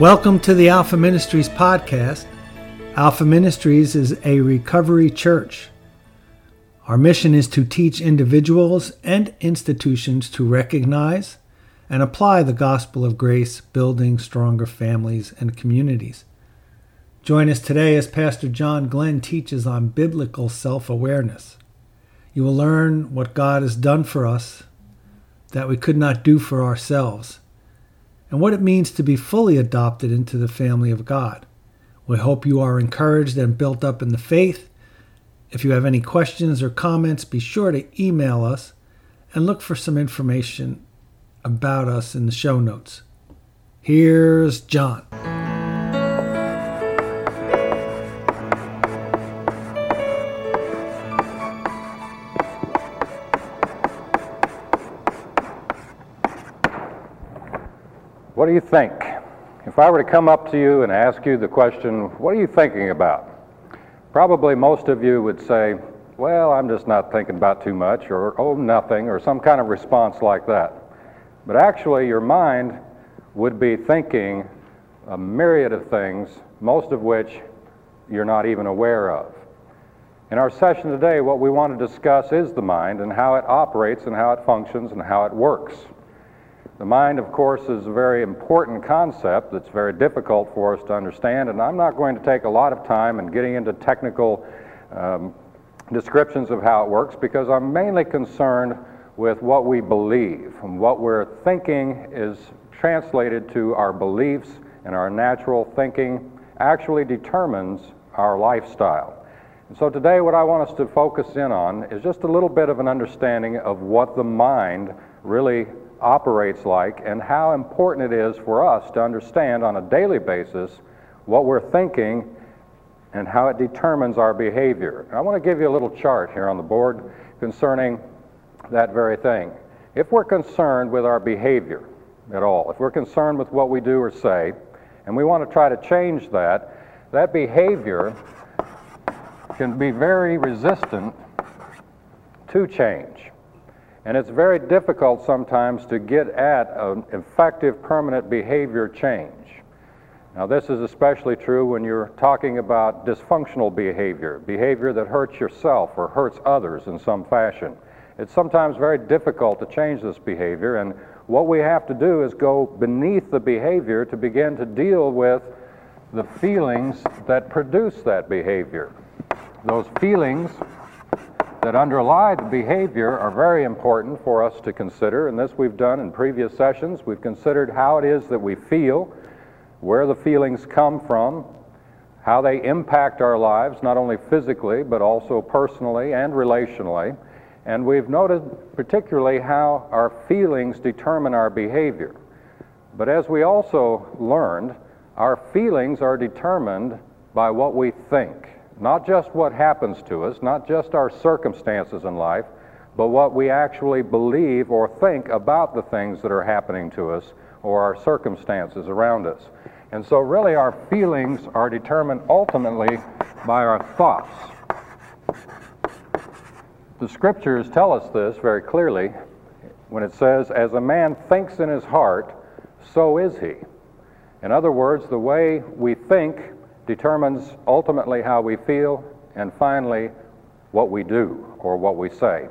Welcome to the Alpha Ministries podcast. Alpha Ministries is a recovery church. Our mission is to teach individuals and institutions to recognize and apply the gospel of grace, building stronger families and communities. Join us today as Pastor John Glenn teaches on biblical self awareness. You will learn what God has done for us that we could not do for ourselves and what it means to be fully adopted into the family of God. We hope you are encouraged and built up in the faith. If you have any questions or comments, be sure to email us and look for some information about us in the show notes. Here's John. Do you think? If I were to come up to you and ask you the question, what are you thinking about? Probably most of you would say, well, I'm just not thinking about too much, or oh, nothing, or some kind of response like that. But actually, your mind would be thinking a myriad of things, most of which you're not even aware of. In our session today, what we want to discuss is the mind and how it operates and how it functions and how it works. The mind, of course, is a very important concept that's very difficult for us to understand, and I'm not going to take a lot of time in getting into technical um, descriptions of how it works because I'm mainly concerned with what we believe and what we're thinking is translated to our beliefs and our natural thinking actually determines our lifestyle. And so today, what I want us to focus in on is just a little bit of an understanding of what the mind really operates like and how important it is for us to understand on a daily basis what we're thinking and how it determines our behavior. I want to give you a little chart here on the board concerning that very thing. If we're concerned with our behavior at all, if we're concerned with what we do or say, and we want to try to change that, that behavior can be very resistant to change. And it's very difficult sometimes to get at an effective permanent behavior change. Now, this is especially true when you're talking about dysfunctional behavior, behavior that hurts yourself or hurts others in some fashion. It's sometimes very difficult to change this behavior, and what we have to do is go beneath the behavior to begin to deal with the feelings that produce that behavior. Those feelings that underlie the behavior are very important for us to consider, and this we've done in previous sessions. We've considered how it is that we feel, where the feelings come from, how they impact our lives, not only physically, but also personally and relationally. And we've noted particularly how our feelings determine our behavior. But as we also learned, our feelings are determined by what we think. Not just what happens to us, not just our circumstances in life, but what we actually believe or think about the things that are happening to us or our circumstances around us. And so, really, our feelings are determined ultimately by our thoughts. The scriptures tell us this very clearly when it says, As a man thinks in his heart, so is he. In other words, the way we think determines ultimately how we feel and finally what we do or what we say.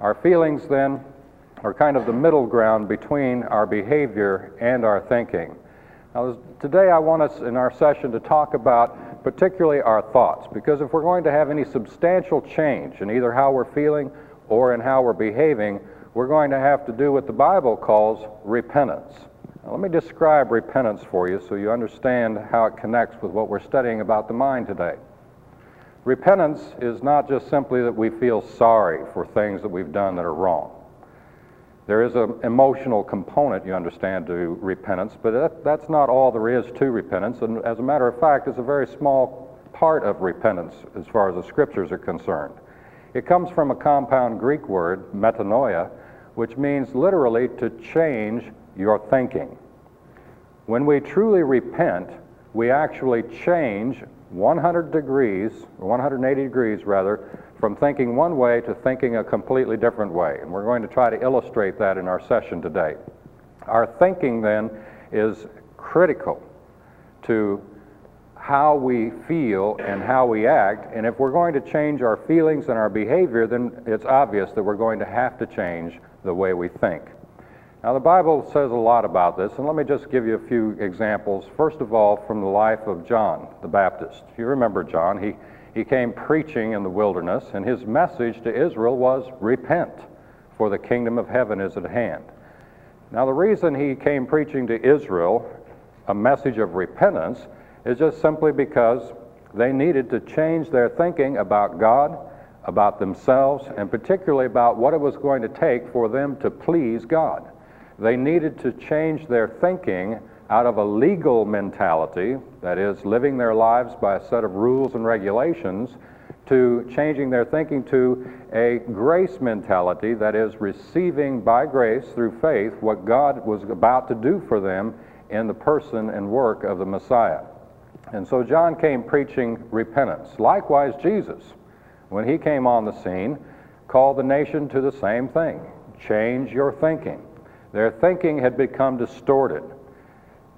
Our feelings then are kind of the middle ground between our behavior and our thinking. Now, today I want us in our session to talk about particularly our thoughts, because if we're going to have any substantial change in either how we're feeling or in how we're behaving, we're going to have to do what the Bible calls repentance. Now, let me describe repentance for you so you understand how it connects with what we're studying about the mind today. Repentance is not just simply that we feel sorry for things that we've done that are wrong. There is an emotional component, you understand, to repentance, but that, that's not all there is to repentance. And as a matter of fact, it's a very small part of repentance as far as the scriptures are concerned. It comes from a compound Greek word, metanoia, which means literally to change your thinking. When we truly repent, we actually change 100 degrees, or 180 degrees rather, from thinking one way to thinking a completely different way. And we're going to try to illustrate that in our session today. Our thinking then is critical to how we feel and how we act. And if we're going to change our feelings and our behavior, then it's obvious that we're going to have to change the way we think. Now, the Bible says a lot about this, and let me just give you a few examples. First of all, from the life of John the Baptist. You remember John, he, he came preaching in the wilderness, and his message to Israel was repent, for the kingdom of heaven is at hand. Now, the reason he came preaching to Israel a message of repentance is just simply because they needed to change their thinking about God, about themselves, and particularly about what it was going to take for them to please God. They needed to change their thinking out of a legal mentality, that is, living their lives by a set of rules and regulations, to changing their thinking to a grace mentality, that is, receiving by grace through faith what God was about to do for them in the person and work of the Messiah. And so John came preaching repentance. Likewise, Jesus, when he came on the scene, called the nation to the same thing change your thinking. Their thinking had become distorted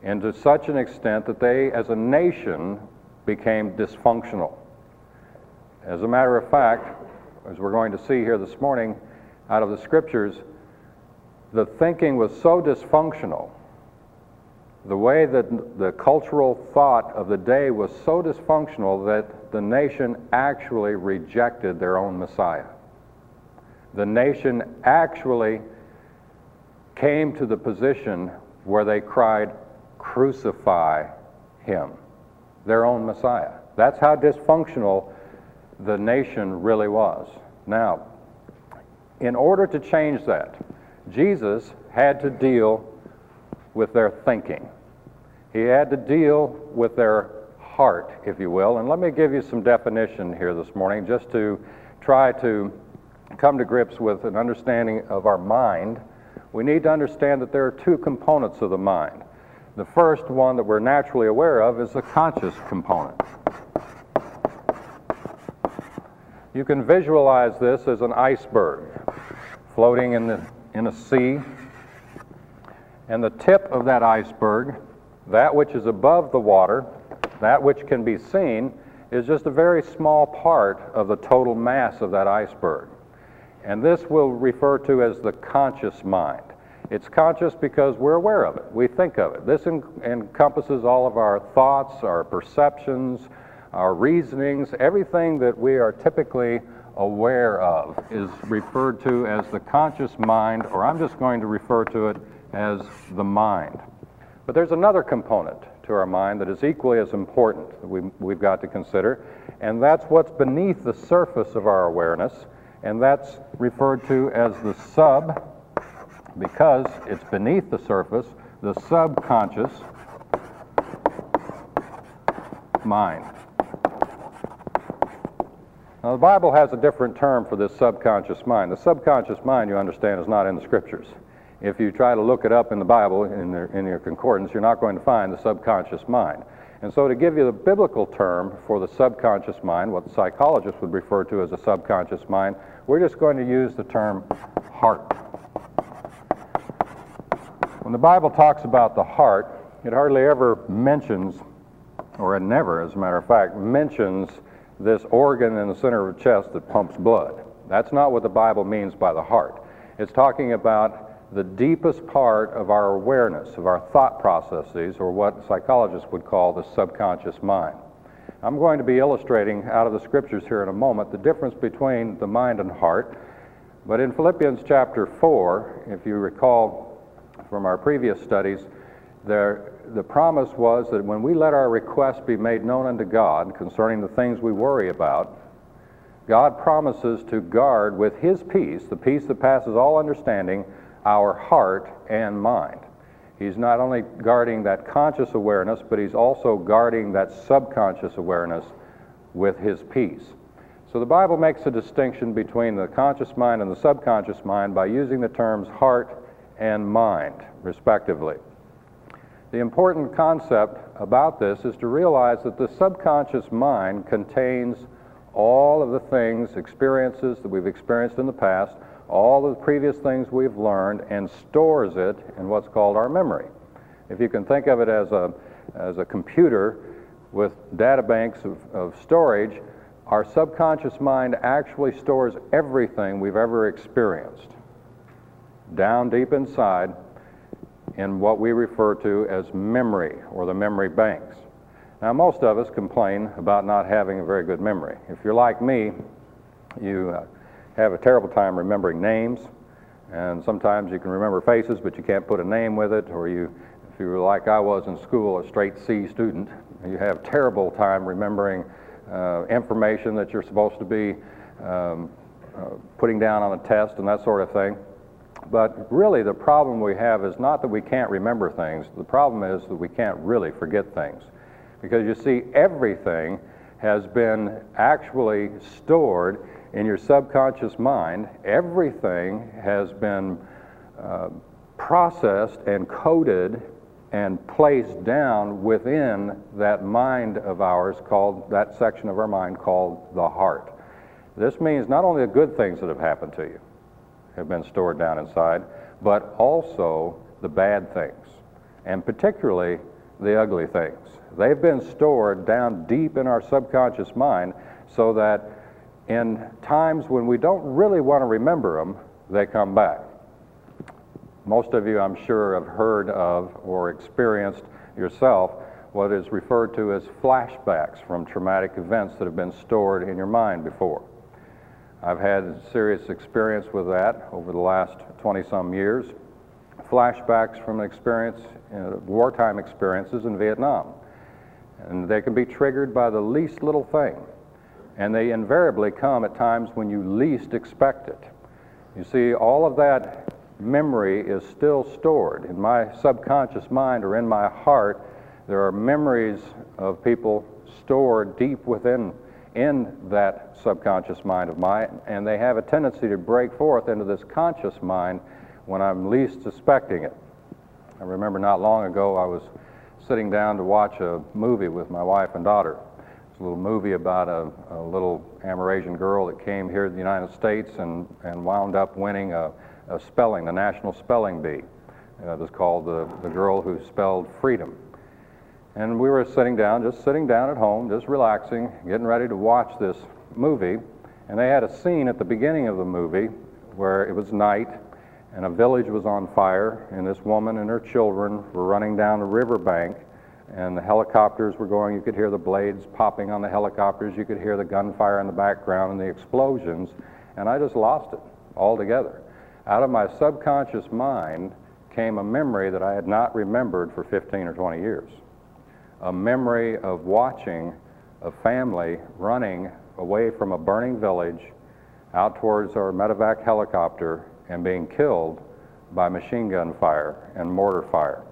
and to such an extent that they, as a nation, became dysfunctional. As a matter of fact, as we're going to see here this morning out of the scriptures, the thinking was so dysfunctional the way that the cultural thought of the day was so dysfunctional that the nation actually rejected their own Messiah. The nation actually came to the position where they cried, Crucify him, their own Messiah. That's how dysfunctional the nation really was. Now, in order to change that, Jesus had to deal with their thinking. He had to deal with their heart, if you will. And let me give you some definition here this morning just to try to come to grips with an understanding of our mind. We need to understand that there are two components of the mind. The first one that we're naturally aware of is the conscious component. You can visualize this as an iceberg floating in, the, in a sea and the tip of that iceberg, that which is above the water, that which can be seen, is just a very small part of the total mass of that iceberg. And this we'll refer to as the conscious mind. It's conscious because we're aware of it. We think of it. This en- encompasses all of our thoughts, our perceptions, our reasonings, everything that we are typically aware of is referred to as the conscious mind, or I'm just going to refer to it as the mind. But there's another component to our mind that is equally as important that we, we've got to consider, and that's what's beneath the surface of our awareness, and that's referred to as the sub, because it's beneath the surface, the subconscious mind. Now, the Bible has a different term for this subconscious mind. The subconscious mind, you understand, is not in the scriptures. If you try to look it up in the Bible, in, the, in your concordance, you're not going to find the subconscious mind. And so, to give you the biblical term for the subconscious mind, what psychologists would refer to as a subconscious mind, we're just going to use the term heart. When the Bible talks about the heart, it hardly ever mentions, or it never, as a matter of fact, mentions this organ in the center of the chest that pumps blood. That's not what the Bible means by the heart. It's talking about the deepest part of our awareness, of our thought processes, or what psychologists would call the subconscious mind. I'm going to be illustrating out of the scriptures here in a moment the difference between the mind and heart. But in Philippians chapter 4, if you recall from our previous studies, there, the promise was that when we let our requests be made known unto God concerning the things we worry about, God promises to guard with His peace, the peace that passes all understanding, our heart and mind. He's not only guarding that conscious awareness, but he's also guarding that subconscious awareness with his peace. So the Bible makes a distinction between the conscious mind and the subconscious mind by using the terms heart and mind, respectively. The important concept about this is to realize that the subconscious mind contains all of the things, experiences that we've experienced in the past, all the previous things we've learned and stores it in what's called our memory. If you can think of it as a, as a computer with data banks of, of storage, our subconscious mind actually stores everything we've ever experienced down deep inside in what we refer to as memory or the memory banks. Now, most of us complain about not having a very good memory. If you're like me, you uh, have a terrible time remembering names, and sometimes you can remember faces, but you can't put a name with it, or you, if you were like I was in school, a straight C student, you have terrible time remembering uh, information that you're supposed to be um, uh, putting down on a test and that sort of thing. But really, the problem we have is not that we can't remember things. The problem is that we can't really forget things. Because you see, everything has been actually stored in your subconscious mind. Everything has been uh, processed and coded and placed down within that mind of ours called, that section of our mind called the heart. This means not only the good things that have happened to you have been stored down inside, but also the bad things, and particularly the ugly things. They've been stored down deep in our subconscious mind so that in times when we don't really want to remember them, they come back. Most of you, I'm sure, have heard of or experienced yourself what is referred to as flashbacks from traumatic events that have been stored in your mind before. I've had serious experience with that over the last 20 some years. Flashbacks from an experience, uh, wartime experiences in Vietnam. And they can be triggered by the least little thing. And they invariably come at times when you least expect it. You see, all of that memory is still stored. In my subconscious mind or in my heart, there are memories of people stored deep within in that subconscious mind of mine, and they have a tendency to break forth into this conscious mind when I'm least suspecting it. I remember not long ago I was sitting down to watch a movie with my wife and daughter. A little movie about a, a little Amerasian girl that came here to the United States and, and wound up winning a of spelling, the National Spelling Bee. Uh, it was called the, the Girl Who Spelled Freedom. And we were sitting down, just sitting down at home, just relaxing, getting ready to watch this movie. And they had a scene at the beginning of the movie where it was night and a village was on fire, and this woman and her children were running down the riverbank, and the helicopters were going. You could hear the blades popping on the helicopters, you could hear the gunfire in the background and the explosions, and I just lost it altogether out of my subconscious mind came a memory that I had not remembered for 15 or 20 years. A memory of watching a family running away from a burning village out towards our medevac helicopter and being killed by machine gun fire and mortar fire.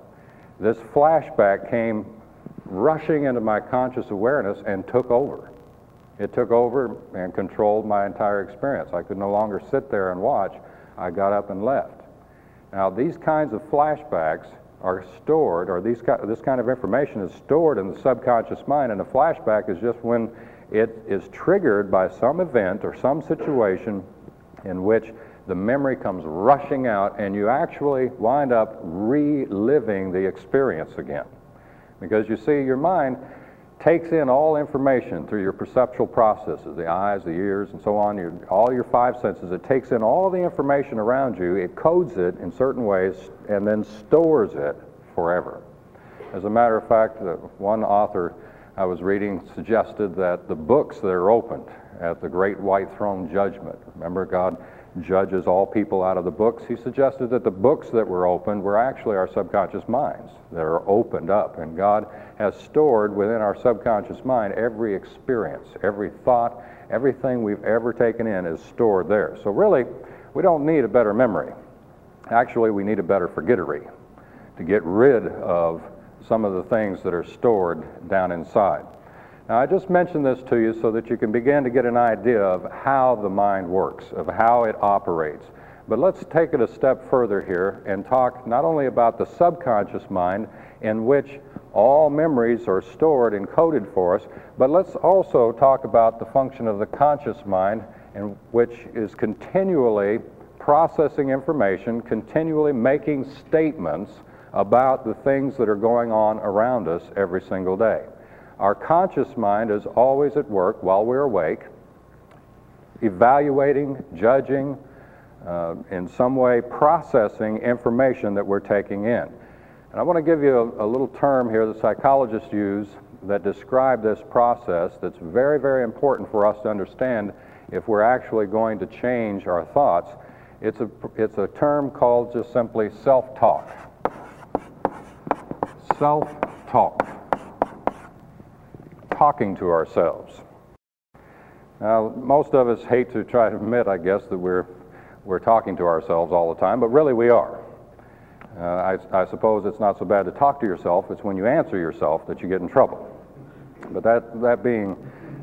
This flashback came rushing into my conscious awareness and took over. It took over and controlled my entire experience. I could no longer sit there and watch. I got up and left. Now, these kinds of flashbacks are stored, or these, this kind of information is stored in the subconscious mind, and a flashback is just when it is triggered by some event or some situation in which the memory comes rushing out, and you actually wind up reliving the experience again. Because you see, your mind takes in all information through your perceptual processes, the eyes, the ears, and so on, your, all your five senses. It takes in all the information around you, it codes it in certain ways, and then stores it forever. As a matter of fact, one author I was reading suggested that the books that are opened at the great white throne judgment, remember God judges all people out of the books, he suggested that the books that were opened were actually our subconscious minds that are opened up. And God has stored within our subconscious mind every experience, every thought, everything we've ever taken in is stored there. So, really, we don't need a better memory. Actually, we need a better forgettery to get rid of some of the things that are stored down inside. Now, I just mentioned this to you so that you can begin to get an idea of how the mind works, of how it operates. But let's take it a step further here and talk not only about the subconscious mind in which all memories are stored and coded for us, but let's also talk about the function of the conscious mind in which is continually processing information, continually making statements about the things that are going on around us every single day. Our conscious mind is always at work while we're awake, evaluating, judging, uh, in some way processing information that we're taking in. And I want to give you a, a little term here that psychologists use that describe this process that's very, very important for us to understand if we're actually going to change our thoughts. It's a, it's a term called just simply self-talk. self talk. Talking to ourselves. Now, most of us hate to try to admit, I guess, that we're, we're talking to ourselves all the time, but really we are. Uh, I, I suppose it's not so bad to talk to yourself, it's when you answer yourself that you get in trouble. But that, that being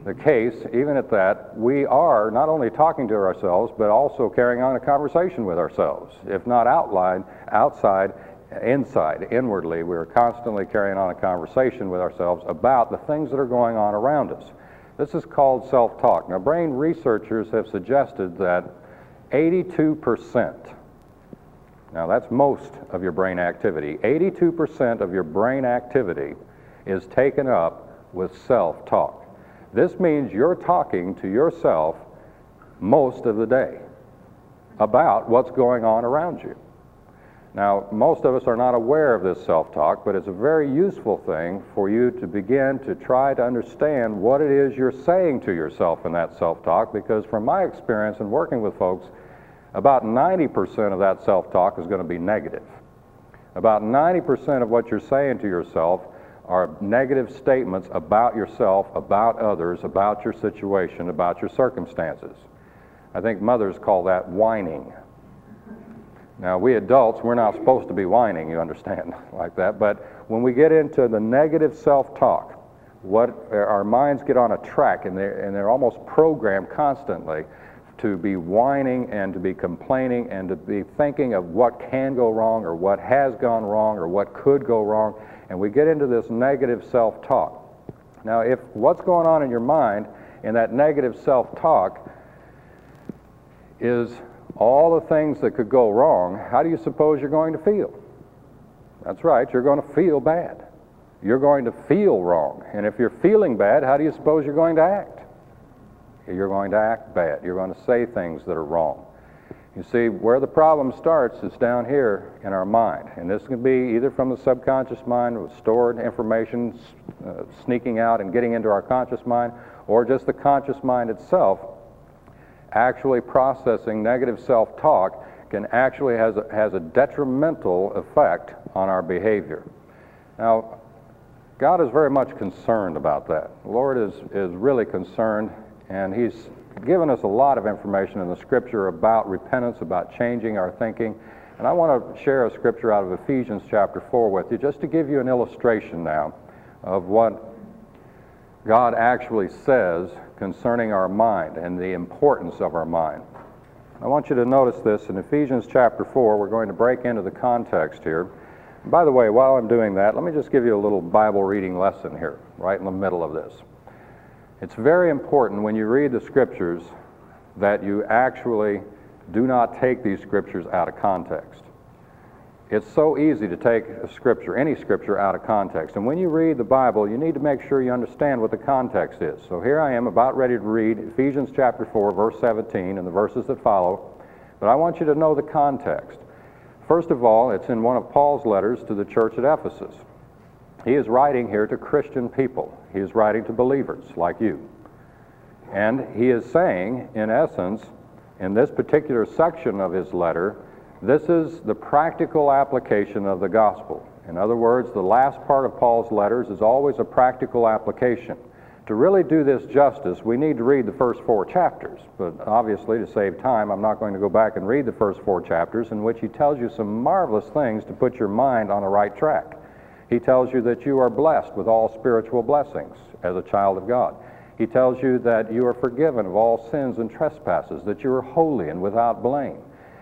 the case, even at that, we are not only talking to ourselves, but also carrying on a conversation with ourselves. If not outline, outside, inside, inwardly, we're constantly carrying on a conversation with ourselves about the things that are going on around us. This is called self talk. Now, brain researchers have suggested that 82%, now that's most of your brain activity, 82% of your brain activity is taken up with self talk. This means you're talking to yourself most of the day about what's going on around you. Now, most of us are not aware of this self talk, but it's a very useful thing for you to begin to try to understand what it is you're saying to yourself in that self talk, because from my experience in working with folks, about 90% of that self talk is going to be negative. About 90% of what you're saying to yourself are negative statements about yourself, about others, about your situation, about your circumstances. I think mothers call that whining. Now, we adults, we're not supposed to be whining, you understand, like that. But when we get into the negative self talk, what eh, our minds get on a track and they're, and they're almost programmed constantly to be whining and to be complaining and to be thinking of what can go wrong or what has gone wrong or what could go wrong and we get into this negative self talk. Now, if what's going on in your mind in that negative self talk is all the things that could go wrong, how do you suppose you're going to feel? That's right, you're going to feel bad. You're going to feel wrong. And if you're feeling bad, how do you suppose you're going to act? You're going to act bad. You're going to say things that are wrong. You see, where the problem starts is down here in our mind. And this can be either from the subconscious mind with stored information uh, sneaking out and getting into our conscious mind, or just the conscious mind itself actually processing negative self talk can actually has a, has a detrimental effect on our behavior. Now, God is very much concerned about that. The Lord is, is really concerned, and He's given us a lot of information in the scripture about repentance, about changing our thinking. And I want to share a scripture out of Ephesians chapter 4 with you just to give you an illustration now of what God actually says concerning our mind and the importance of our mind. I want you to notice this in Ephesians chapter 4. We're going to break into the context here. by the way, while I'm doing that, let me just give you a little Bible reading lesson here, right in the middle of this. It's very important when you read the scriptures that you actually do not take these scriptures out of context. It's so easy to take a scripture, any scripture, out of context. And when you read the Bible, you need to make sure you understand what the context is. So here I am about ready to read Ephesians chapter 4, verse 17, and the verses that follow. But I want you to know the context. First of all, it's in one of Paul's letters to the church at Ephesus. He is writing here to Christian people. He is writing to believers like you. And he is saying, in essence, in this particular section of his letter, this is the practical application of the gospel. In other words, the last part of Paul's letters is always a practical application. To really do this justice, we need to read the first four chapters. But obviously, to save time, I'm not going to go back and read the first four chapters, in which he tells you some marvelous things to put your mind on the right track. He tells you that you are blessed with all spiritual blessings as a child of God. He tells you that you are forgiven of all sins and trespasses, that you are holy and without blame.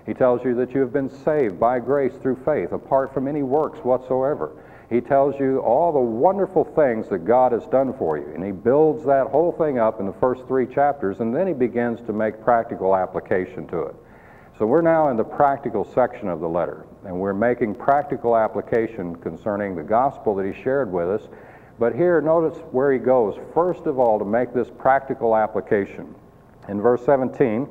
He tells you that you have been saved by grace through faith, apart from any works whatsoever. He tells you all the wonderful things that God has done for you. And he builds that whole thing up in the first three chapters, and then he begins to make practical application to it. So we're now in the practical section of the letter, and we're making practical application concerning the gospel that he shared with us. But here, notice where he goes, first of all, to make this practical application. In verse 17,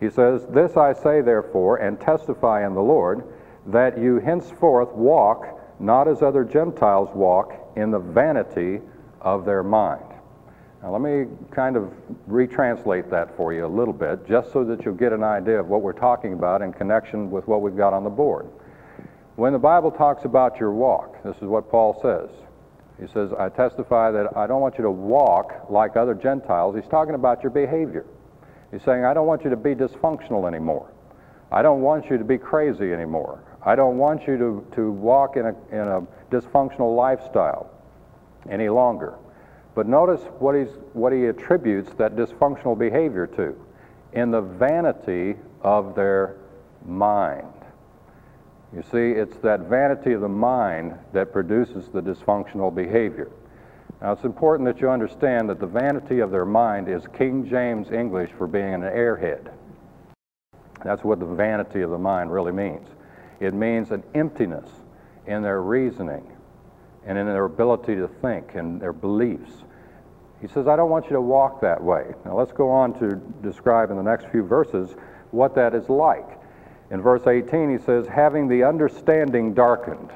he says, This I say, therefore, and testify in the Lord, that you henceforth walk not as other Gentiles walk in the vanity of their mind. Now, let me kind of retranslate that for you a little bit, just so that you'll get an idea of what we're talking about in connection with what we've got on the board. When the Bible talks about your walk, this is what Paul says. He says, I testify that I don't want you to walk like other Gentiles. He's talking about your behavior. He's saying, I don't want you to be dysfunctional anymore. I don't want you to be crazy anymore. I don't want you to, to walk in a, in a dysfunctional lifestyle any longer. But notice what, he's, what he attributes that dysfunctional behavior to in the vanity of their mind. You see, it's that vanity of the mind that produces the dysfunctional behavior. Now, it's important that you understand that the vanity of their mind is King James English for being an airhead. That's what the vanity of the mind really means. It means an emptiness in their reasoning and in their ability to think and their beliefs. He says, I don't want you to walk that way. Now let's go on to describe in the next few verses what that is like. In verse 18, he says, having the understanding darkened.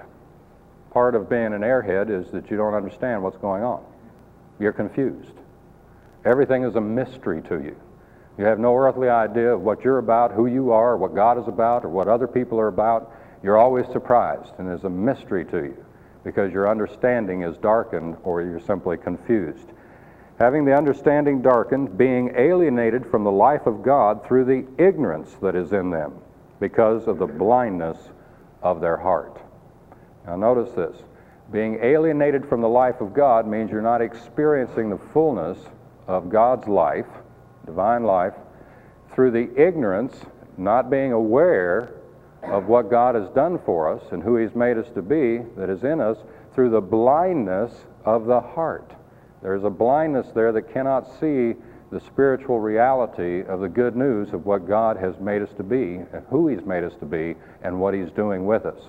Part of being an airhead is that you don't understand what's going on. You're confused. Everything is a mystery to you. You have no earthly idea of what you're about, who you are, what God is about, or what other people are about. You're always surprised, and there's a mystery to you because your understanding is darkened or you're simply confused. Having the understanding darkened, being alienated from the life of God through the ignorance that is in them because of the blindness of their heart. Now, notice this. Being alienated from the life of God means you're not experiencing the fullness of God's life divine life, through the ignorance, not being aware of what God has done for us and who He's made us to be that is in us, through the blindness of the heart. There's a blindness there that cannot see the spiritual reality of the good news of what God has made us to be, and who He's made us to be, and what He's doing with us.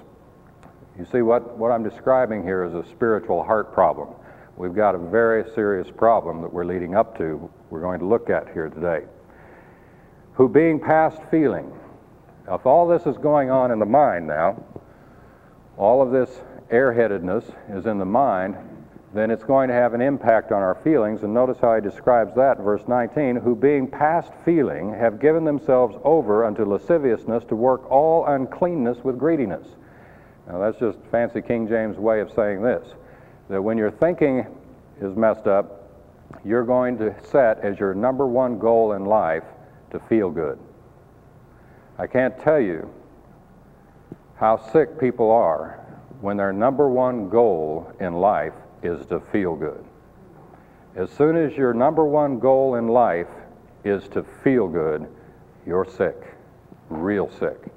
You see, what, what I'm describing here is a spiritual heart problem. We've got a very serious problem that we're leading up to we're going to look at here today. Who being past feeling. If all this is going on in the mind now, all of this airheadedness is in the mind, then it's going to have an impact on our feelings. And notice how he describes that in verse 19 who being past feeling have given themselves over unto lasciviousness to work all uncleanness with greediness. Now that's just fancy King James way of saying this that when your thinking is messed up, you're going to set as your number one goal in life to feel good. I can't tell you how sick people are when their number one goal in life is to feel good. As soon as your number one goal in life is to feel good, you're sick, real sick.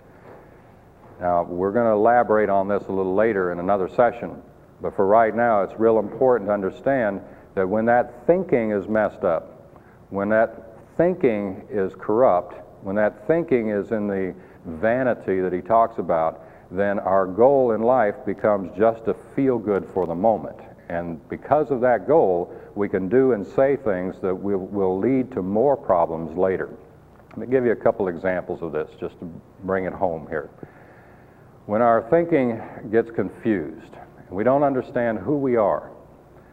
Now, we're going to elaborate on this a little later in another session, but for right now, it's real important to understand that when that thinking is messed up, when that thinking is corrupt, when that thinking is in the vanity that he talks about, then our goal in life becomes just to feel good for the moment. And because of that goal, we can do and say things that will, will lead to more problems later. Let me give you a couple examples of this just to bring it home here. When our thinking gets confused, we don't understand who we are,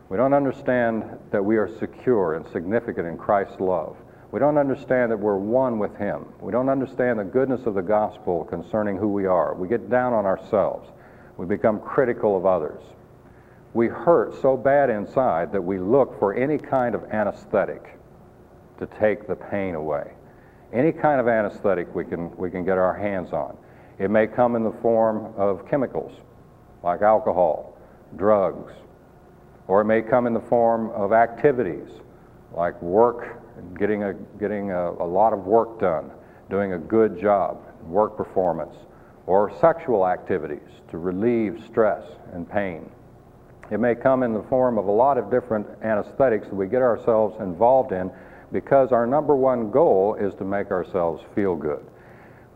we don't understand that we are secure and significant in Christ's love. We don't understand that we're one with Him. We don't understand the goodness of the gospel concerning who we are. We get down on ourselves. We become critical of others. We hurt so bad inside that we look for any kind of anesthetic to take the pain away. Any kind of anesthetic we can, we can get our hands on. It may come in the form of chemicals like alcohol, drugs, or it may come in the form of activities like work, getting a, getting a, a lot of work done, doing a good job, work performance, or sexual activities to relieve stress and pain. It may come in the form of a lot of different anesthetics that we get ourselves involved in because our number one goal is to make ourselves feel good.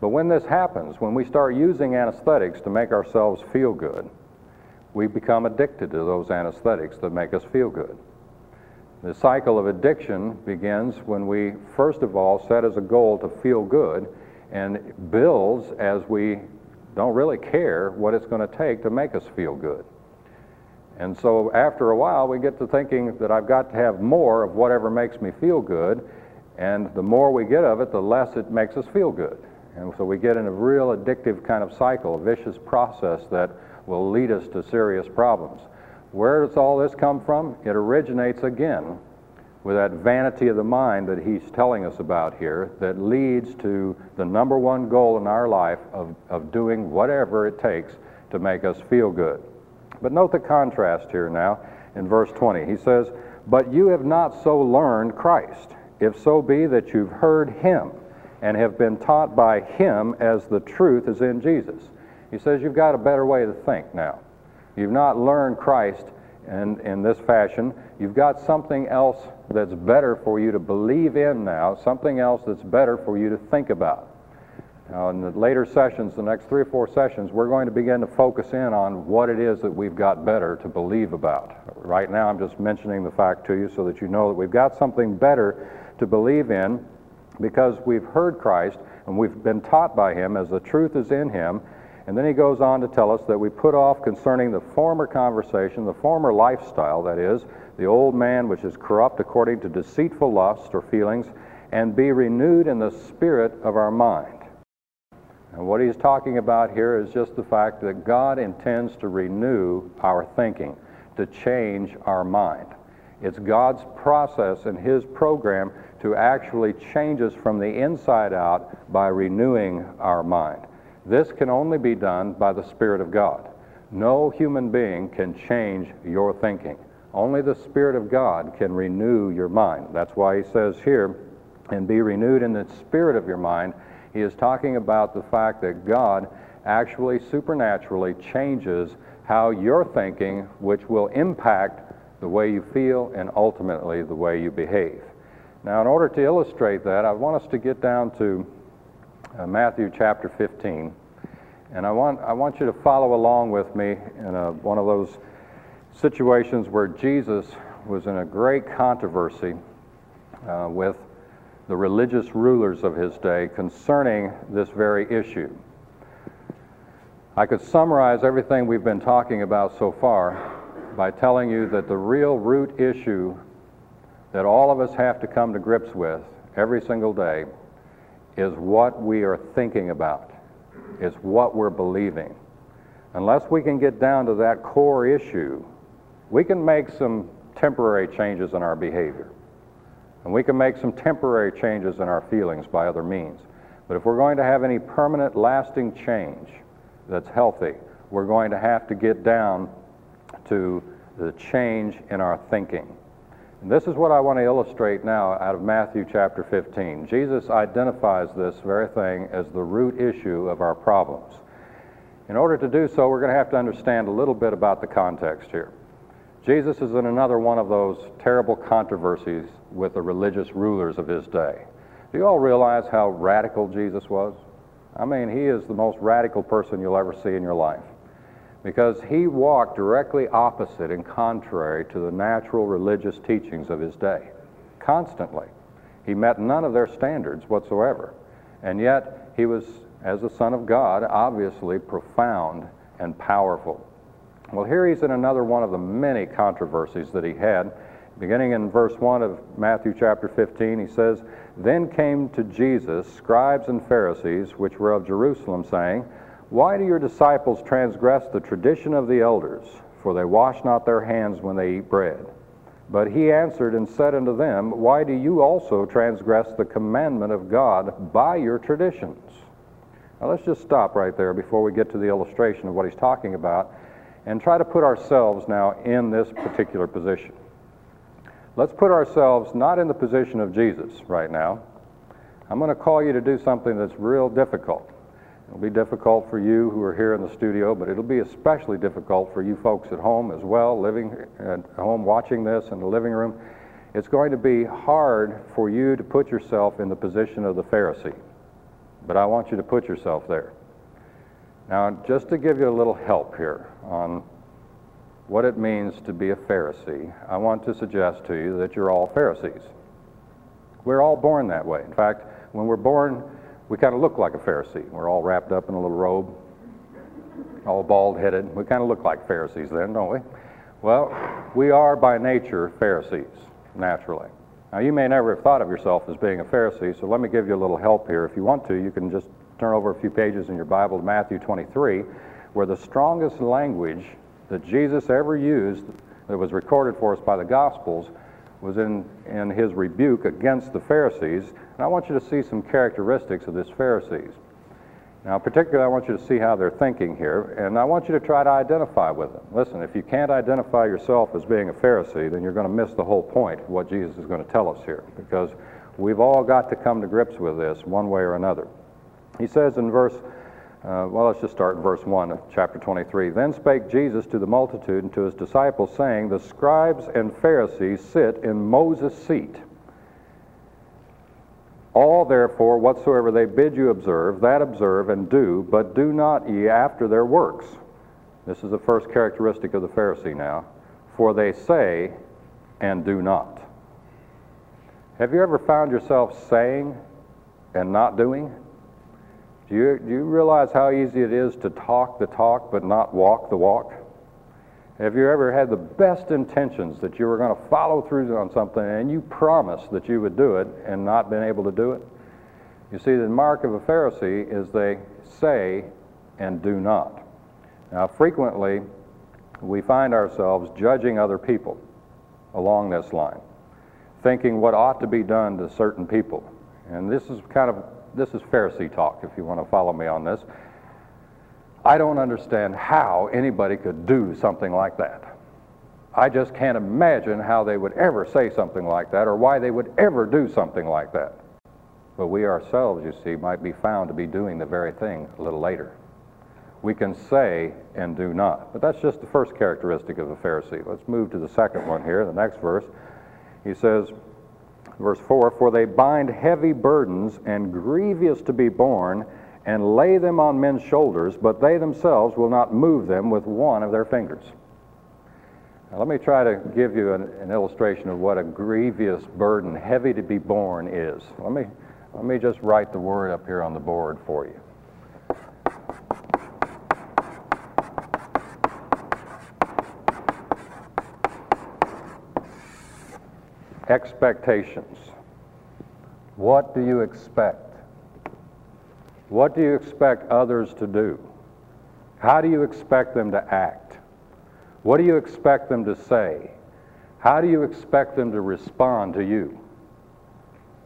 But when this happens, when we start using anesthetics to make ourselves feel good, we become addicted to those anesthetics that make us feel good. The cycle of addiction begins when we, first of all, set as a goal to feel good and builds as we don't really care what it's going to take to make us feel good. And so after a while, we get to thinking that I've got to have more of whatever makes me feel good, and the more we get of it, the less it makes us feel good. And so we get in a real addictive kind of cycle, a vicious process that will lead us to serious problems. Where does all this come from? It originates again with that vanity of the mind that he's telling us about here that leads to the number one goal in our life of, of doing whatever it takes to make us feel good. But note the contrast here now in verse 20. He says, But you have not so learned Christ, if so be that you've heard him and have been taught by him as the truth is in Jesus. He says you've got a better way to think now. You've not learned Christ in, in this fashion. You've got something else that's better for you to believe in now, something else that's better for you to think about. Now, in the later sessions, the next three or four sessions, we're going to begin to focus in on what it is that we've got better to believe about. Right now, I'm just mentioning the fact to you so that you know that we've got something better to believe in because we've heard Christ and we've been taught by him as the truth is in him. And then he goes on to tell us that we put off concerning the former conversation, the former lifestyle, that is, the old man which is corrupt according to deceitful lust or feelings, and be renewed in the spirit of our mind. And what he's talking about here is just the fact that God intends to renew our thinking, to change our mind. It's God's process and his program to actually change us from the inside out by renewing our mind. This can only be done by the Spirit of God. No human being can change your thinking. Only the Spirit of God can renew your mind. That's why he says here, and be renewed in the spirit of your mind. He is talking about the fact that God actually supernaturally changes how you're thinking, which will impact the way you feel and ultimately the way you behave. Now, in order to illustrate that, I want us to get down to uh, Matthew chapter 15. And I want, I want you to follow along with me in a, one of those situations where Jesus was in a great controversy uh, with the religious rulers of his day concerning this very issue. I could summarize everything we've been talking about so far by telling you that the real root issue that all of us have to come to grips with every single day is what we are thinking about, is what we're believing. Unless we can get down to that core issue, we can make some temporary changes in our behavior. And we can make some temporary changes in our feelings by other means. But if we're going to have any permanent, lasting change that's healthy, we're going to have to get down to the change in our thinking. And this is what I want to illustrate now out of Matthew chapter 15. Jesus identifies this very thing as the root issue of our problems. In order to do so, we're going to have to understand a little bit about the context here. Jesus is in another one of those terrible controversies with the religious rulers of his day. Do you all realize how radical Jesus was? I mean, he is the most radical person you'll ever see in your life because he walked directly opposite and contrary to the natural religious teachings of his day. Constantly. He met none of their standards whatsoever. And yet, he was, as the Son of God, obviously profound and powerful. Well, here he's in another one of the many controversies that he had. Beginning in verse 1 of Matthew chapter 15, he says, Then came to Jesus scribes and Pharisees, which were of Jerusalem, saying, why do your disciples transgress the tradition of the elders? For they wash not their hands when they eat bread. But he answered and said unto them, Why do you also transgress the commandment of God by your traditions? Now let's just stop right there before we get to the illustration of what he's talking about and try to put ourselves now in this particular position. Let's put ourselves not in the position of Jesus right now. I'm going to call you to do something that's real difficult. It'll be difficult for you who are here in the studio, but it'll be especially difficult for you folks at home as well, living at home watching this in the living room. It's going to be hard for you to put yourself in the position of the Pharisee. but I want you to put yourself there. Now, just to give you a little help here on what it means to be a Pharisee, I want to suggest to you that you're all Pharisees. We're all born that way. In fact, when we're born, we kind of look like a Pharisee. We're all wrapped up in a little robe, all bald headed. We kind of look like Pharisees then, don't we? Well, we are by nature Pharisees, naturally. Now, you may never have thought of yourself as being a Pharisee, so let me give you a little help here. If you want to, you can just turn over a few pages in your Bible to Matthew 23, where the strongest language that Jesus ever used that was recorded for us by the Gospels was in, in his rebuke against the Pharisees. And I want you to see some characteristics of this Pharisees. Now, particularly, I want you to see how they're thinking here, and I want you to try to identify with them. Listen, if you can't identify yourself as being a Pharisee, then you're going to miss the whole point of what Jesus is going to tell us here, because we've all got to come to grips with this one way or another. He says in verse uh, well, let's just start in verse 1 of chapter 23. Then spake Jesus to the multitude and to his disciples, saying, The scribes and Pharisees sit in Moses' seat. All therefore, whatsoever they bid you observe, that observe and do, but do not ye after their works. This is the first characteristic of the Pharisee now. For they say and do not. Have you ever found yourself saying and not doing? Do you, do you realize how easy it is to talk the talk but not walk the walk? Have you ever had the best intentions that you were going to follow through on something and you promised that you would do it and not been able to do it? You see, the mark of a Pharisee is they say and do not. Now, frequently, we find ourselves judging other people along this line, thinking what ought to be done to certain people. And this is kind of this is Pharisee talk, if you want to follow me on this. I don't understand how anybody could do something like that. I just can't imagine how they would ever say something like that or why they would ever do something like that. But we ourselves, you see, might be found to be doing the very thing a little later. We can say and do not. But that's just the first characteristic of a Pharisee. Let's move to the second one here, the next verse. He says, verse 4 For they bind heavy burdens and grievous to be borne, and lay them on men's shoulders, but they themselves will not move them with one of their fingers. Now, let me try to give you an, an illustration of what a grievous burden, heavy to be borne, is. Let me, let me just write the word up here on the board for you. Expectations. What do you expect? What do you expect others to do? How do you expect them to act? What do you expect them to say? How do you expect them to respond to you?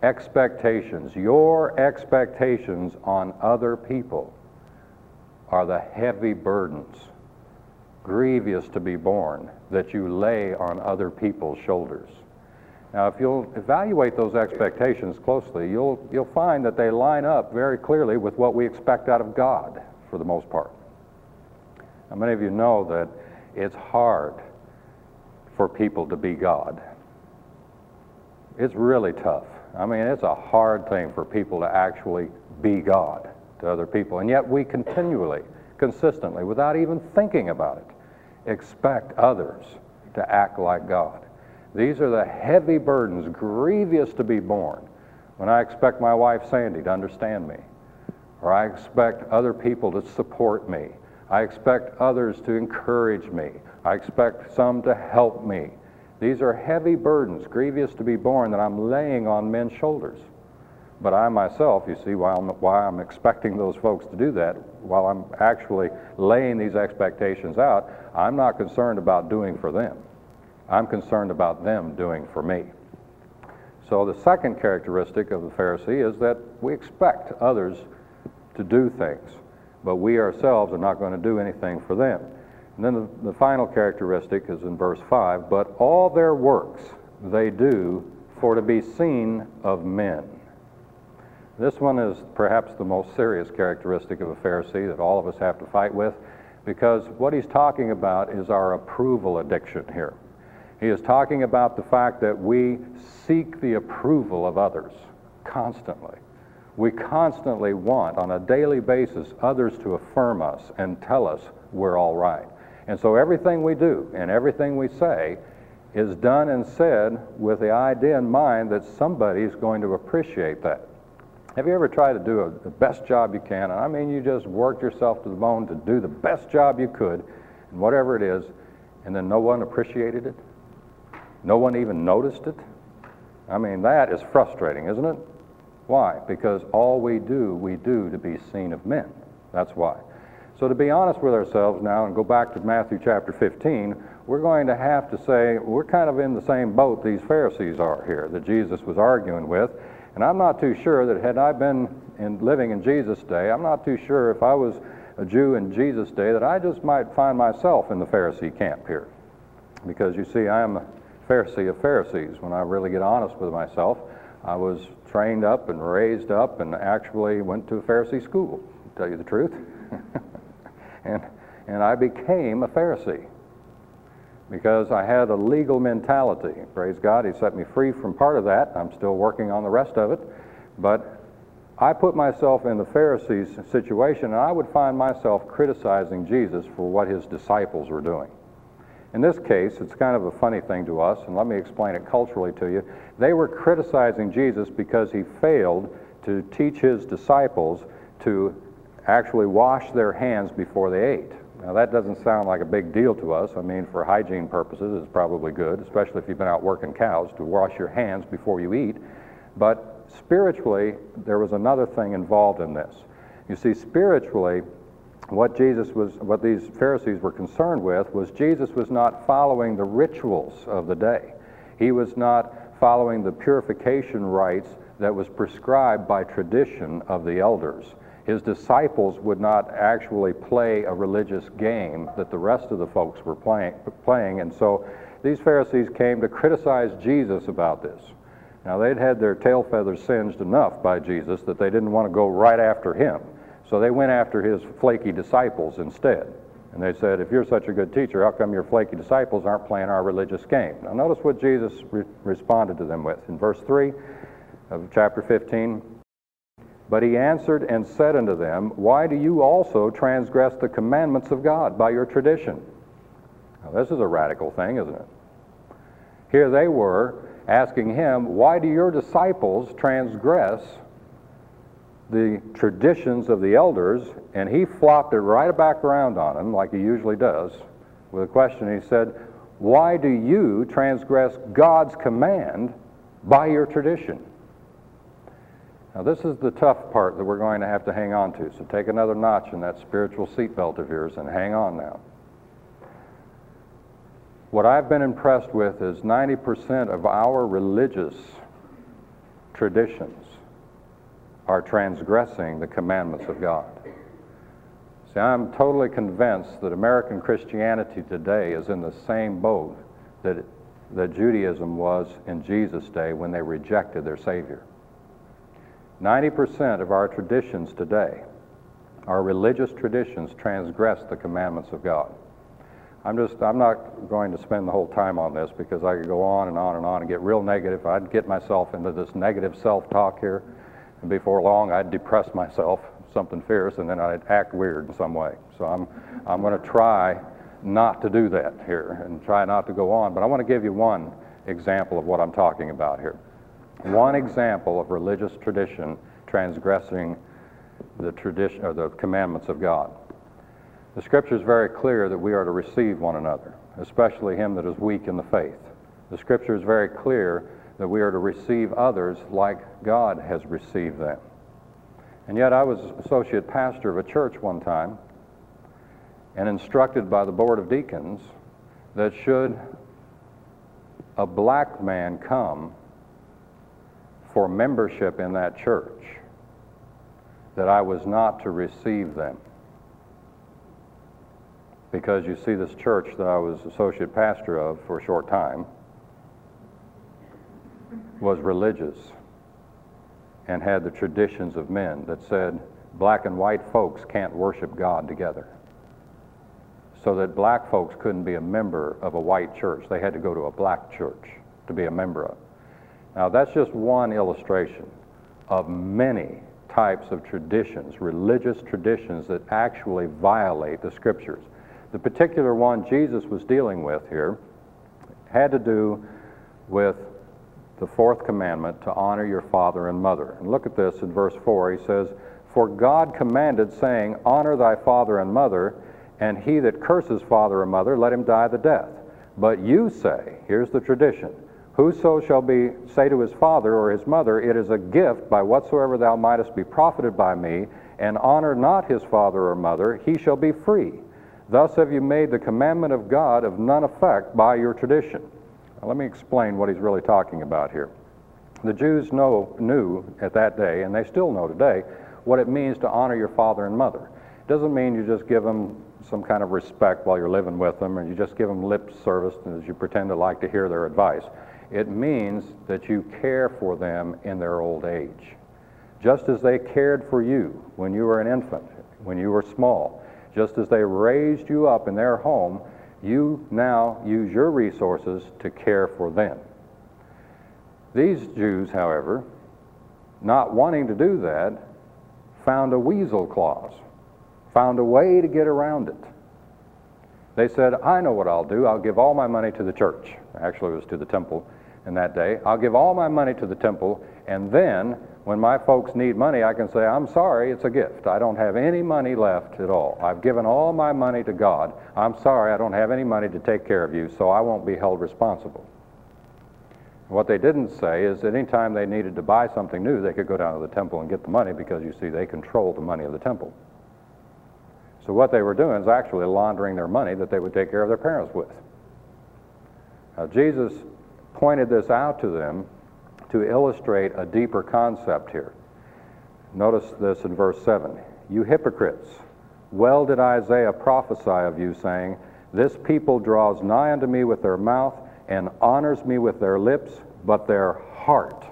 Expectations. Your expectations on other people are the heavy burdens, grievous to be borne, that you lay on other people's shoulders. Now, if you'll evaluate those expectations closely, you'll, you'll find that they line up very clearly with what we expect out of God for the most part. Now, many of you know that it's hard for people to be God. It's really tough. I mean, it's a hard thing for people to actually be God to other people. And yet we continually, consistently, without even thinking about it, expect others to act like God. These are the heavy burdens, grievous to be borne, when I expect my wife Sandy to understand me, or I expect other people to support me. I expect others to encourage me. I expect some to help me. These are heavy burdens, grievous to be borne, that I'm laying on men's shoulders. But I myself, you see, while I'm, while I'm expecting those folks to do that, while I'm actually laying these expectations out, I'm not concerned about doing for them. I'm concerned about them doing for me. So the second characteristic of the Pharisee is that we expect others to do things, but we ourselves are not going to do anything for them. And then the, the final characteristic is in verse 5 but all their works they do for to be seen of men. This one is perhaps the most serious characteristic of a Pharisee that all of us have to fight with because what he's talking about is our approval addiction here. He is talking about the fact that we seek the approval of others constantly. We constantly want, on a daily basis, others to affirm us and tell us we're all right. And so everything we do and everything we say is done and said with the idea in mind that somebody's going to appreciate that. Have you ever tried to do a, the best job you can? And I mean, you just worked yourself to the bone to do the best job you could, and whatever it is, and then no one appreciated it? No one even noticed it? I mean, that is frustrating, isn't it? Why? Because all we do, we do to be seen of men. That's why. So, to be honest with ourselves now and go back to Matthew chapter 15, we're going to have to say we're kind of in the same boat these Pharisees are here that Jesus was arguing with. And I'm not too sure that had I been in, living in Jesus' day, I'm not too sure if I was a Jew in Jesus' day that I just might find myself in the Pharisee camp here. Because you see, I am Pharisee of Pharisees. When I really get honest with myself, I was trained up and raised up and actually went to a Pharisee school, to tell you the truth. and, and I became a Pharisee because I had a legal mentality. Praise God, He set me free from part of that. I'm still working on the rest of it. But I put myself in the Pharisees' situation, and I would find myself criticizing Jesus for what his disciples were doing. In this case, it's kind of a funny thing to us, and let me explain it culturally to you. They were criticizing Jesus because he failed to teach his disciples to actually wash their hands before they ate. Now, that doesn't sound like a big deal to us. I mean, for hygiene purposes, it's probably good, especially if you've been out working cows, to wash your hands before you eat. But spiritually, there was another thing involved in this. You see, spiritually, what Jesus was, what these Pharisees were concerned with was Jesus was not following the rituals of the day. He was not following the purification rites that was prescribed by tradition of the elders. His disciples would not actually play a religious game that the rest of the folks were playing, playing and so these Pharisees came to criticize Jesus about this. Now, they'd had their tail feathers singed enough by Jesus that they didn't want to go right after him. So they went after his flaky disciples instead. And they said, If you're such a good teacher, how come your flaky disciples aren't playing our religious game? Now, notice what Jesus re- responded to them with. In verse 3 of chapter 15, but he answered and said unto them, Why do you also transgress the commandments of God by your tradition? Now, this is a radical thing, isn't it? Here they were asking him, Why do your disciples transgress the traditions of the elders, and he flopped it right back around on him, like he usually does, with a question. He said, Why do you transgress God's command by your tradition? Now, this is the tough part that we're going to have to hang on to. So take another notch in that spiritual seatbelt of yours and hang on now. What I've been impressed with is 90% of our religious traditions are transgressing the commandments of God. See, I'm totally convinced that American Christianity today is in the same boat that, that Judaism was in Jesus' day when they rejected their Savior. 90% of our traditions today, our religious traditions, transgress the commandments of God. I'm just, I'm not going to spend the whole time on this because I could go on and on and on and get real negative. I'd get myself into this negative self talk here and before long I'd depress myself, something fierce, and then I'd act weird in some way. So I'm, I'm going to try not to do that here and try not to go on. But I want to give you one example of what I'm talking about here. One example of religious tradition transgressing the tradition or the commandments of God. The scripture is very clear that we are to receive one another, especially him that is weak in the faith. The scripture is very clear that we are to receive others like God has received them. And yet, I was associate pastor of a church one time and instructed by the board of deacons that should a black man come for membership in that church, that I was not to receive them. Because you see, this church that I was associate pastor of for a short time was religious and had the traditions of men that said black and white folks can't worship God together. So that black folks couldn't be a member of a white church. They had to go to a black church to be a member of. Now, that's just one illustration of many types of traditions, religious traditions that actually violate the scriptures. The particular one Jesus was dealing with here had to do with the fourth commandment to honor your father and mother. And look at this in verse 4. He says, For God commanded, saying, Honor thy father and mother, and he that curses father or mother, let him die the death. But you say, here's the tradition, Whoso shall be say to his father or his mother, It is a gift by whatsoever thou mightest be profited by me, and honor not his father or mother, he shall be free. Thus have you made the commandment of God of none effect by your tradition. Let me explain what he's really talking about here. The Jews know, knew at that day, and they still know today, what it means to honor your father and mother. It doesn't mean you just give them some kind of respect while you're living with them, or you just give them lip service as you pretend to like to hear their advice. It means that you care for them in their old age. Just as they cared for you when you were an infant, when you were small, just as they raised you up in their home, you now use your resources to care for them. These Jews, however, not wanting to do that, found a weasel clause, found a way to get around it. They said, I know what I'll do. I'll give all my money to the church. Actually, it was to the temple in that day. I'll give all my money to the temple, and then when my folks need money, I can say, I'm sorry, it's a gift. I don't have any money left at all. I've given all my money to God. I'm sorry, I don't have any money to take care of you, so I won't be held responsible. What they didn't say is that anytime they needed to buy something new, they could go down to the temple and get the money because you see, they control the money of the temple. So what they were doing is actually laundering their money that they would take care of their parents with. Now, Jesus pointed this out to them to illustrate a deeper concept here. Notice this in verse 7. You hypocrites, well did Isaiah prophesy of you, saying, This people draws nigh unto me with their mouth and honors me with their lips, but their heart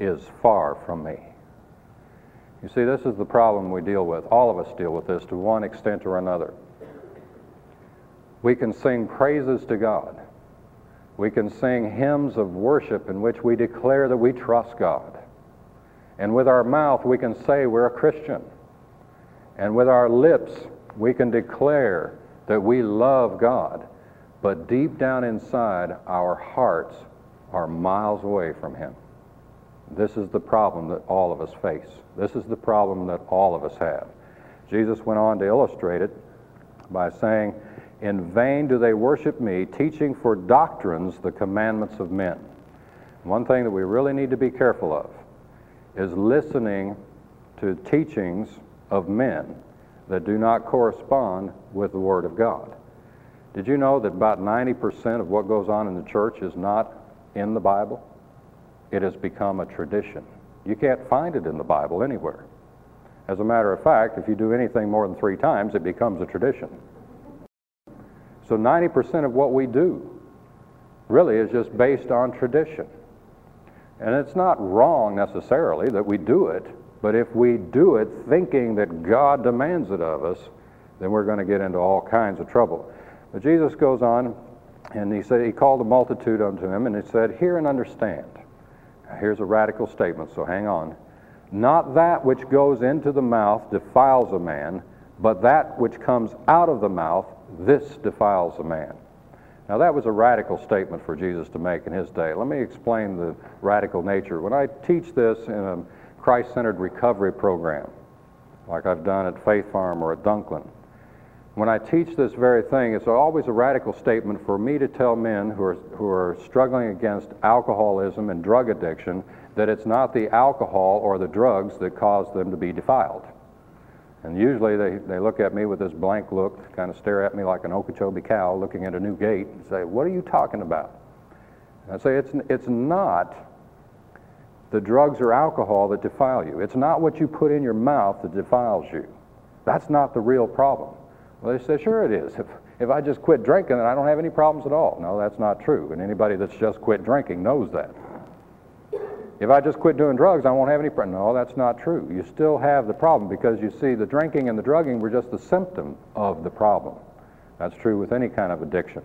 is far from me. You see, this is the problem we deal with. All of us deal with this to one extent or another. We can sing praises to God. We can sing hymns of worship in which we declare that we trust God. And with our mouth, we can say we're a Christian. And with our lips, we can declare that we love God. But deep down inside, our hearts are miles away from Him. This is the problem that all of us face. This is the problem that all of us have. Jesus went on to illustrate it by saying, in vain do they worship me, teaching for doctrines the commandments of men. One thing that we really need to be careful of is listening to teachings of men that do not correspond with the Word of God. Did you know that about 90% of what goes on in the church is not in the Bible? It has become a tradition. You can't find it in the Bible anywhere. As a matter of fact, if you do anything more than three times, it becomes a tradition. So 90% of what we do really is just based on tradition. And it's not wrong necessarily that we do it, but if we do it thinking that God demands it of us, then we're going to get into all kinds of trouble. But Jesus goes on and he said he called a multitude unto him and he said, Hear and understand. Here's a radical statement, so hang on. Not that which goes into the mouth defiles a man, but that which comes out of the mouth this defiles a man. Now, that was a radical statement for Jesus to make in his day. Let me explain the radical nature. When I teach this in a Christ centered recovery program, like I've done at Faith Farm or at Dunklin, when I teach this very thing, it's always a radical statement for me to tell men who are, who are struggling against alcoholism and drug addiction that it's not the alcohol or the drugs that cause them to be defiled. And usually they, they look at me with this blank look, kind of stare at me like an Okeechobee cow looking at a new gate and say, What are you talking about? And I say, it's, it's not the drugs or alcohol that defile you. It's not what you put in your mouth that defiles you. That's not the real problem. Well, they say, Sure it is. If, if I just quit drinking, then I don't have any problems at all. No, that's not true. And anybody that's just quit drinking knows that. If I just quit doing drugs, I won't have any problem. No, that's not true. You still have the problem because you see, the drinking and the drugging were just the symptom of the problem. That's true with any kind of addiction.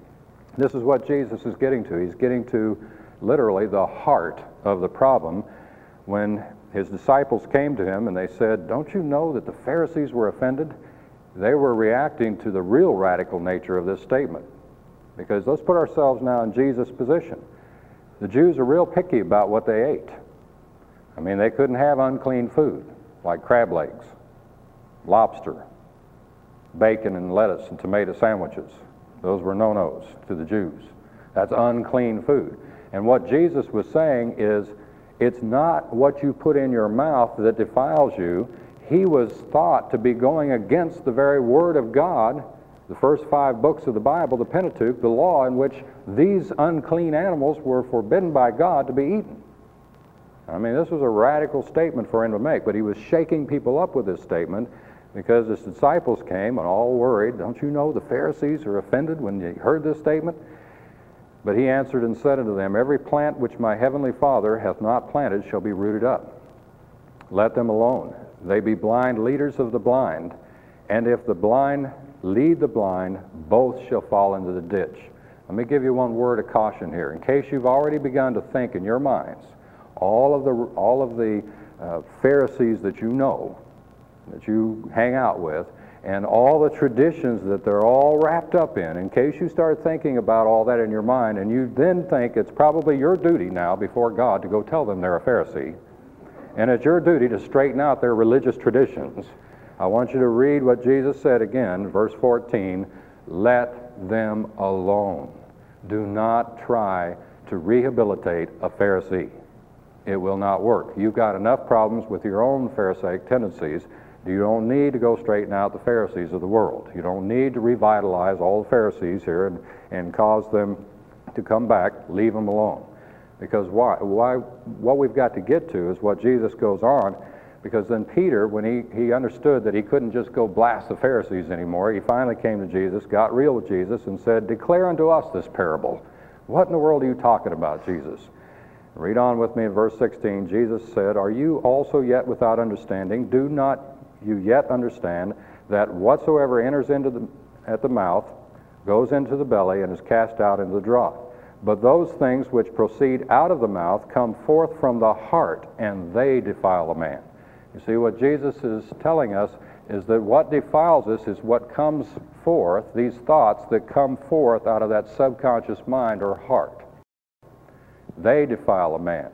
This is what Jesus is getting to. He's getting to literally the heart of the problem when his disciples came to him and they said, Don't you know that the Pharisees were offended? They were reacting to the real radical nature of this statement. Because let's put ourselves now in Jesus' position. The Jews are real picky about what they ate. I mean, they couldn't have unclean food like crab legs, lobster, bacon and lettuce and tomato sandwiches. Those were no nos to the Jews. That's unclean food. And what Jesus was saying is, it's not what you put in your mouth that defiles you. He was thought to be going against the very Word of God, the first five books of the Bible, the Pentateuch, the law in which these unclean animals were forbidden by God to be eaten. I mean, this was a radical statement for him to make, but he was shaking people up with this statement because his disciples came and all worried. Don't you know the Pharisees are offended when they heard this statement? But he answered and said unto them, Every plant which my heavenly Father hath not planted shall be rooted up. Let them alone. They be blind leaders of the blind, and if the blind lead the blind, both shall fall into the ditch. Let me give you one word of caution here. In case you've already begun to think in your minds, all of the, all of the uh, Pharisees that you know, that you hang out with, and all the traditions that they're all wrapped up in, in case you start thinking about all that in your mind, and you then think it's probably your duty now before God to go tell them they're a Pharisee, and it's your duty to straighten out their religious traditions, I want you to read what Jesus said again, verse 14 let them alone. Do not try to rehabilitate a Pharisee. It will not work. You've got enough problems with your own Pharisaic tendencies you don't need to go straighten out the Pharisees of the world. You don't need to revitalize all the Pharisees here and, and cause them to come back. Leave them alone. Because why? Why? What we've got to get to is what Jesus goes on. Because then Peter, when he, he understood that he couldn't just go blast the Pharisees anymore, he finally came to Jesus, got real with Jesus, and said, Declare unto us this parable. What in the world are you talking about, Jesus? Read on with me in verse 16. Jesus said, Are you also yet without understanding? Do not you yet understand that whatsoever enters into the, at the mouth goes into the belly and is cast out into the draught. But those things which proceed out of the mouth come forth from the heart, and they defile a man. You see, what Jesus is telling us is that what defiles us is what comes forth, these thoughts that come forth out of that subconscious mind or heart. They defile a man.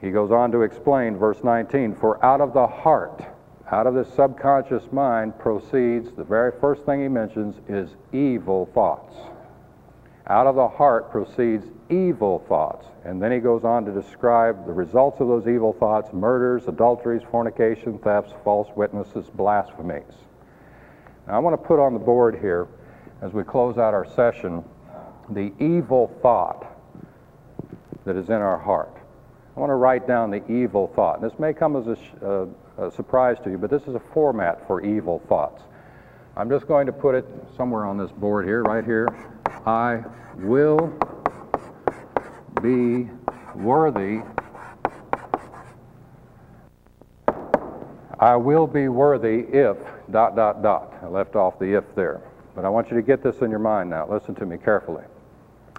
He goes on to explain, verse 19, For out of the heart, out of the subconscious mind proceeds, the very first thing he mentions is evil thoughts. Out of the heart proceeds evil thoughts. And then he goes on to describe the results of those evil thoughts murders, adulteries, fornication, thefts, false witnesses, blasphemies. Now, I want to put on the board here, as we close out our session, the evil thought that is in our heart. I want to write down the evil thought. This may come as a, uh, a surprise to you, but this is a format for evil thoughts. I'm just going to put it somewhere on this board here, right here. I will be worthy. I will be worthy if, dot, dot, dot. I left off the if there. But I want you to get this in your mind now. Listen to me carefully.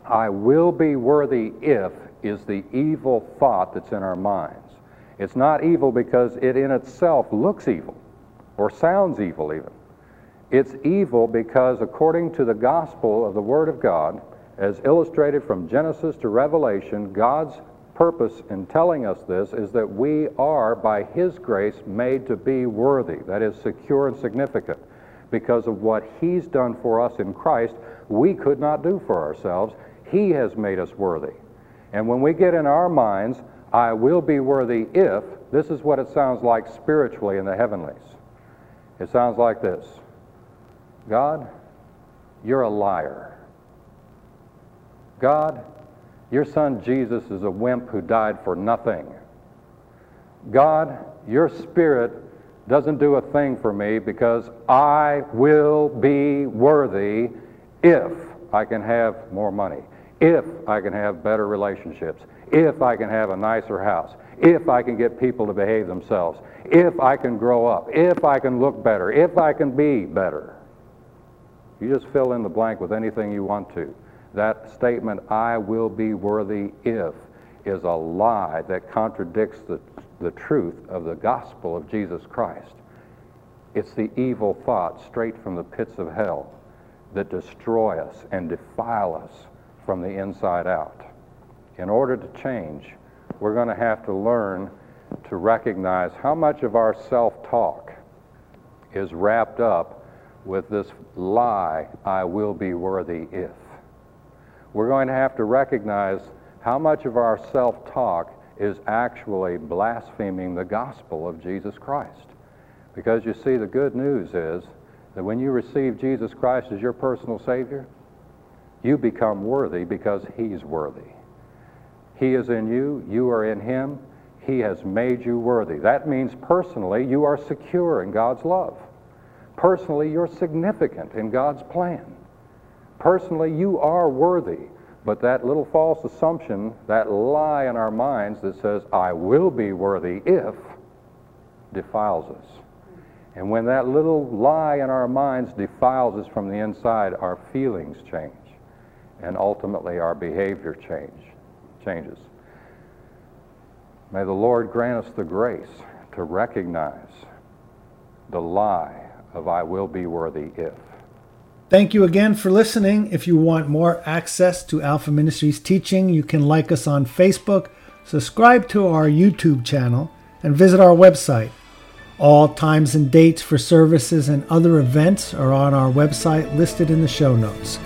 I will be worthy if is the evil thought that's in our minds. It's not evil because it in itself looks evil or sounds evil, even. It's evil because, according to the gospel of the Word of God, as illustrated from Genesis to Revelation, God's purpose in telling us this is that we are, by His grace, made to be worthy. That is secure and significant. Because of what He's done for us in Christ, we could not do for ourselves. He has made us worthy. And when we get in our minds I will be worthy if, this is what it sounds like spiritually in the heavenlies. It sounds like this God, you're a liar. God, your son Jesus is a wimp who died for nothing. God, your spirit doesn't do a thing for me because I will be worthy if I can have more money, if I can have better relationships, if I can have a nicer house, if I can get people to behave themselves, if I can grow up, if I can look better, if I can be better. You just fill in the blank with anything you want to. That statement, I will be worthy if, is a lie that contradicts the the truth of the gospel of Jesus Christ. It's the evil thoughts straight from the pits of hell that destroy us and defile us from the inside out. In order to change, we're going to have to learn to recognize how much of our self talk is wrapped up with this lie, I will be worthy if. We're going to have to recognize how much of our self talk is actually blaspheming the gospel of Jesus Christ. Because you see, the good news is that when you receive Jesus Christ as your personal Savior, you become worthy because He's worthy. He is in you, you are in Him, He has made you worthy. That means personally you are secure in God's love. Personally, you're significant in God's plan. Personally, you are worthy. But that little false assumption, that lie in our minds that says, I will be worthy if, defiles us. And when that little lie in our minds defiles us from the inside, our feelings change. And ultimately, our behavior change, changes. May the Lord grant us the grace to recognize the lie of I will be worthy if. Thank you again for listening. If you want more access to Alpha Ministries teaching, you can like us on Facebook, subscribe to our YouTube channel, and visit our website. All times and dates for services and other events are on our website listed in the show notes.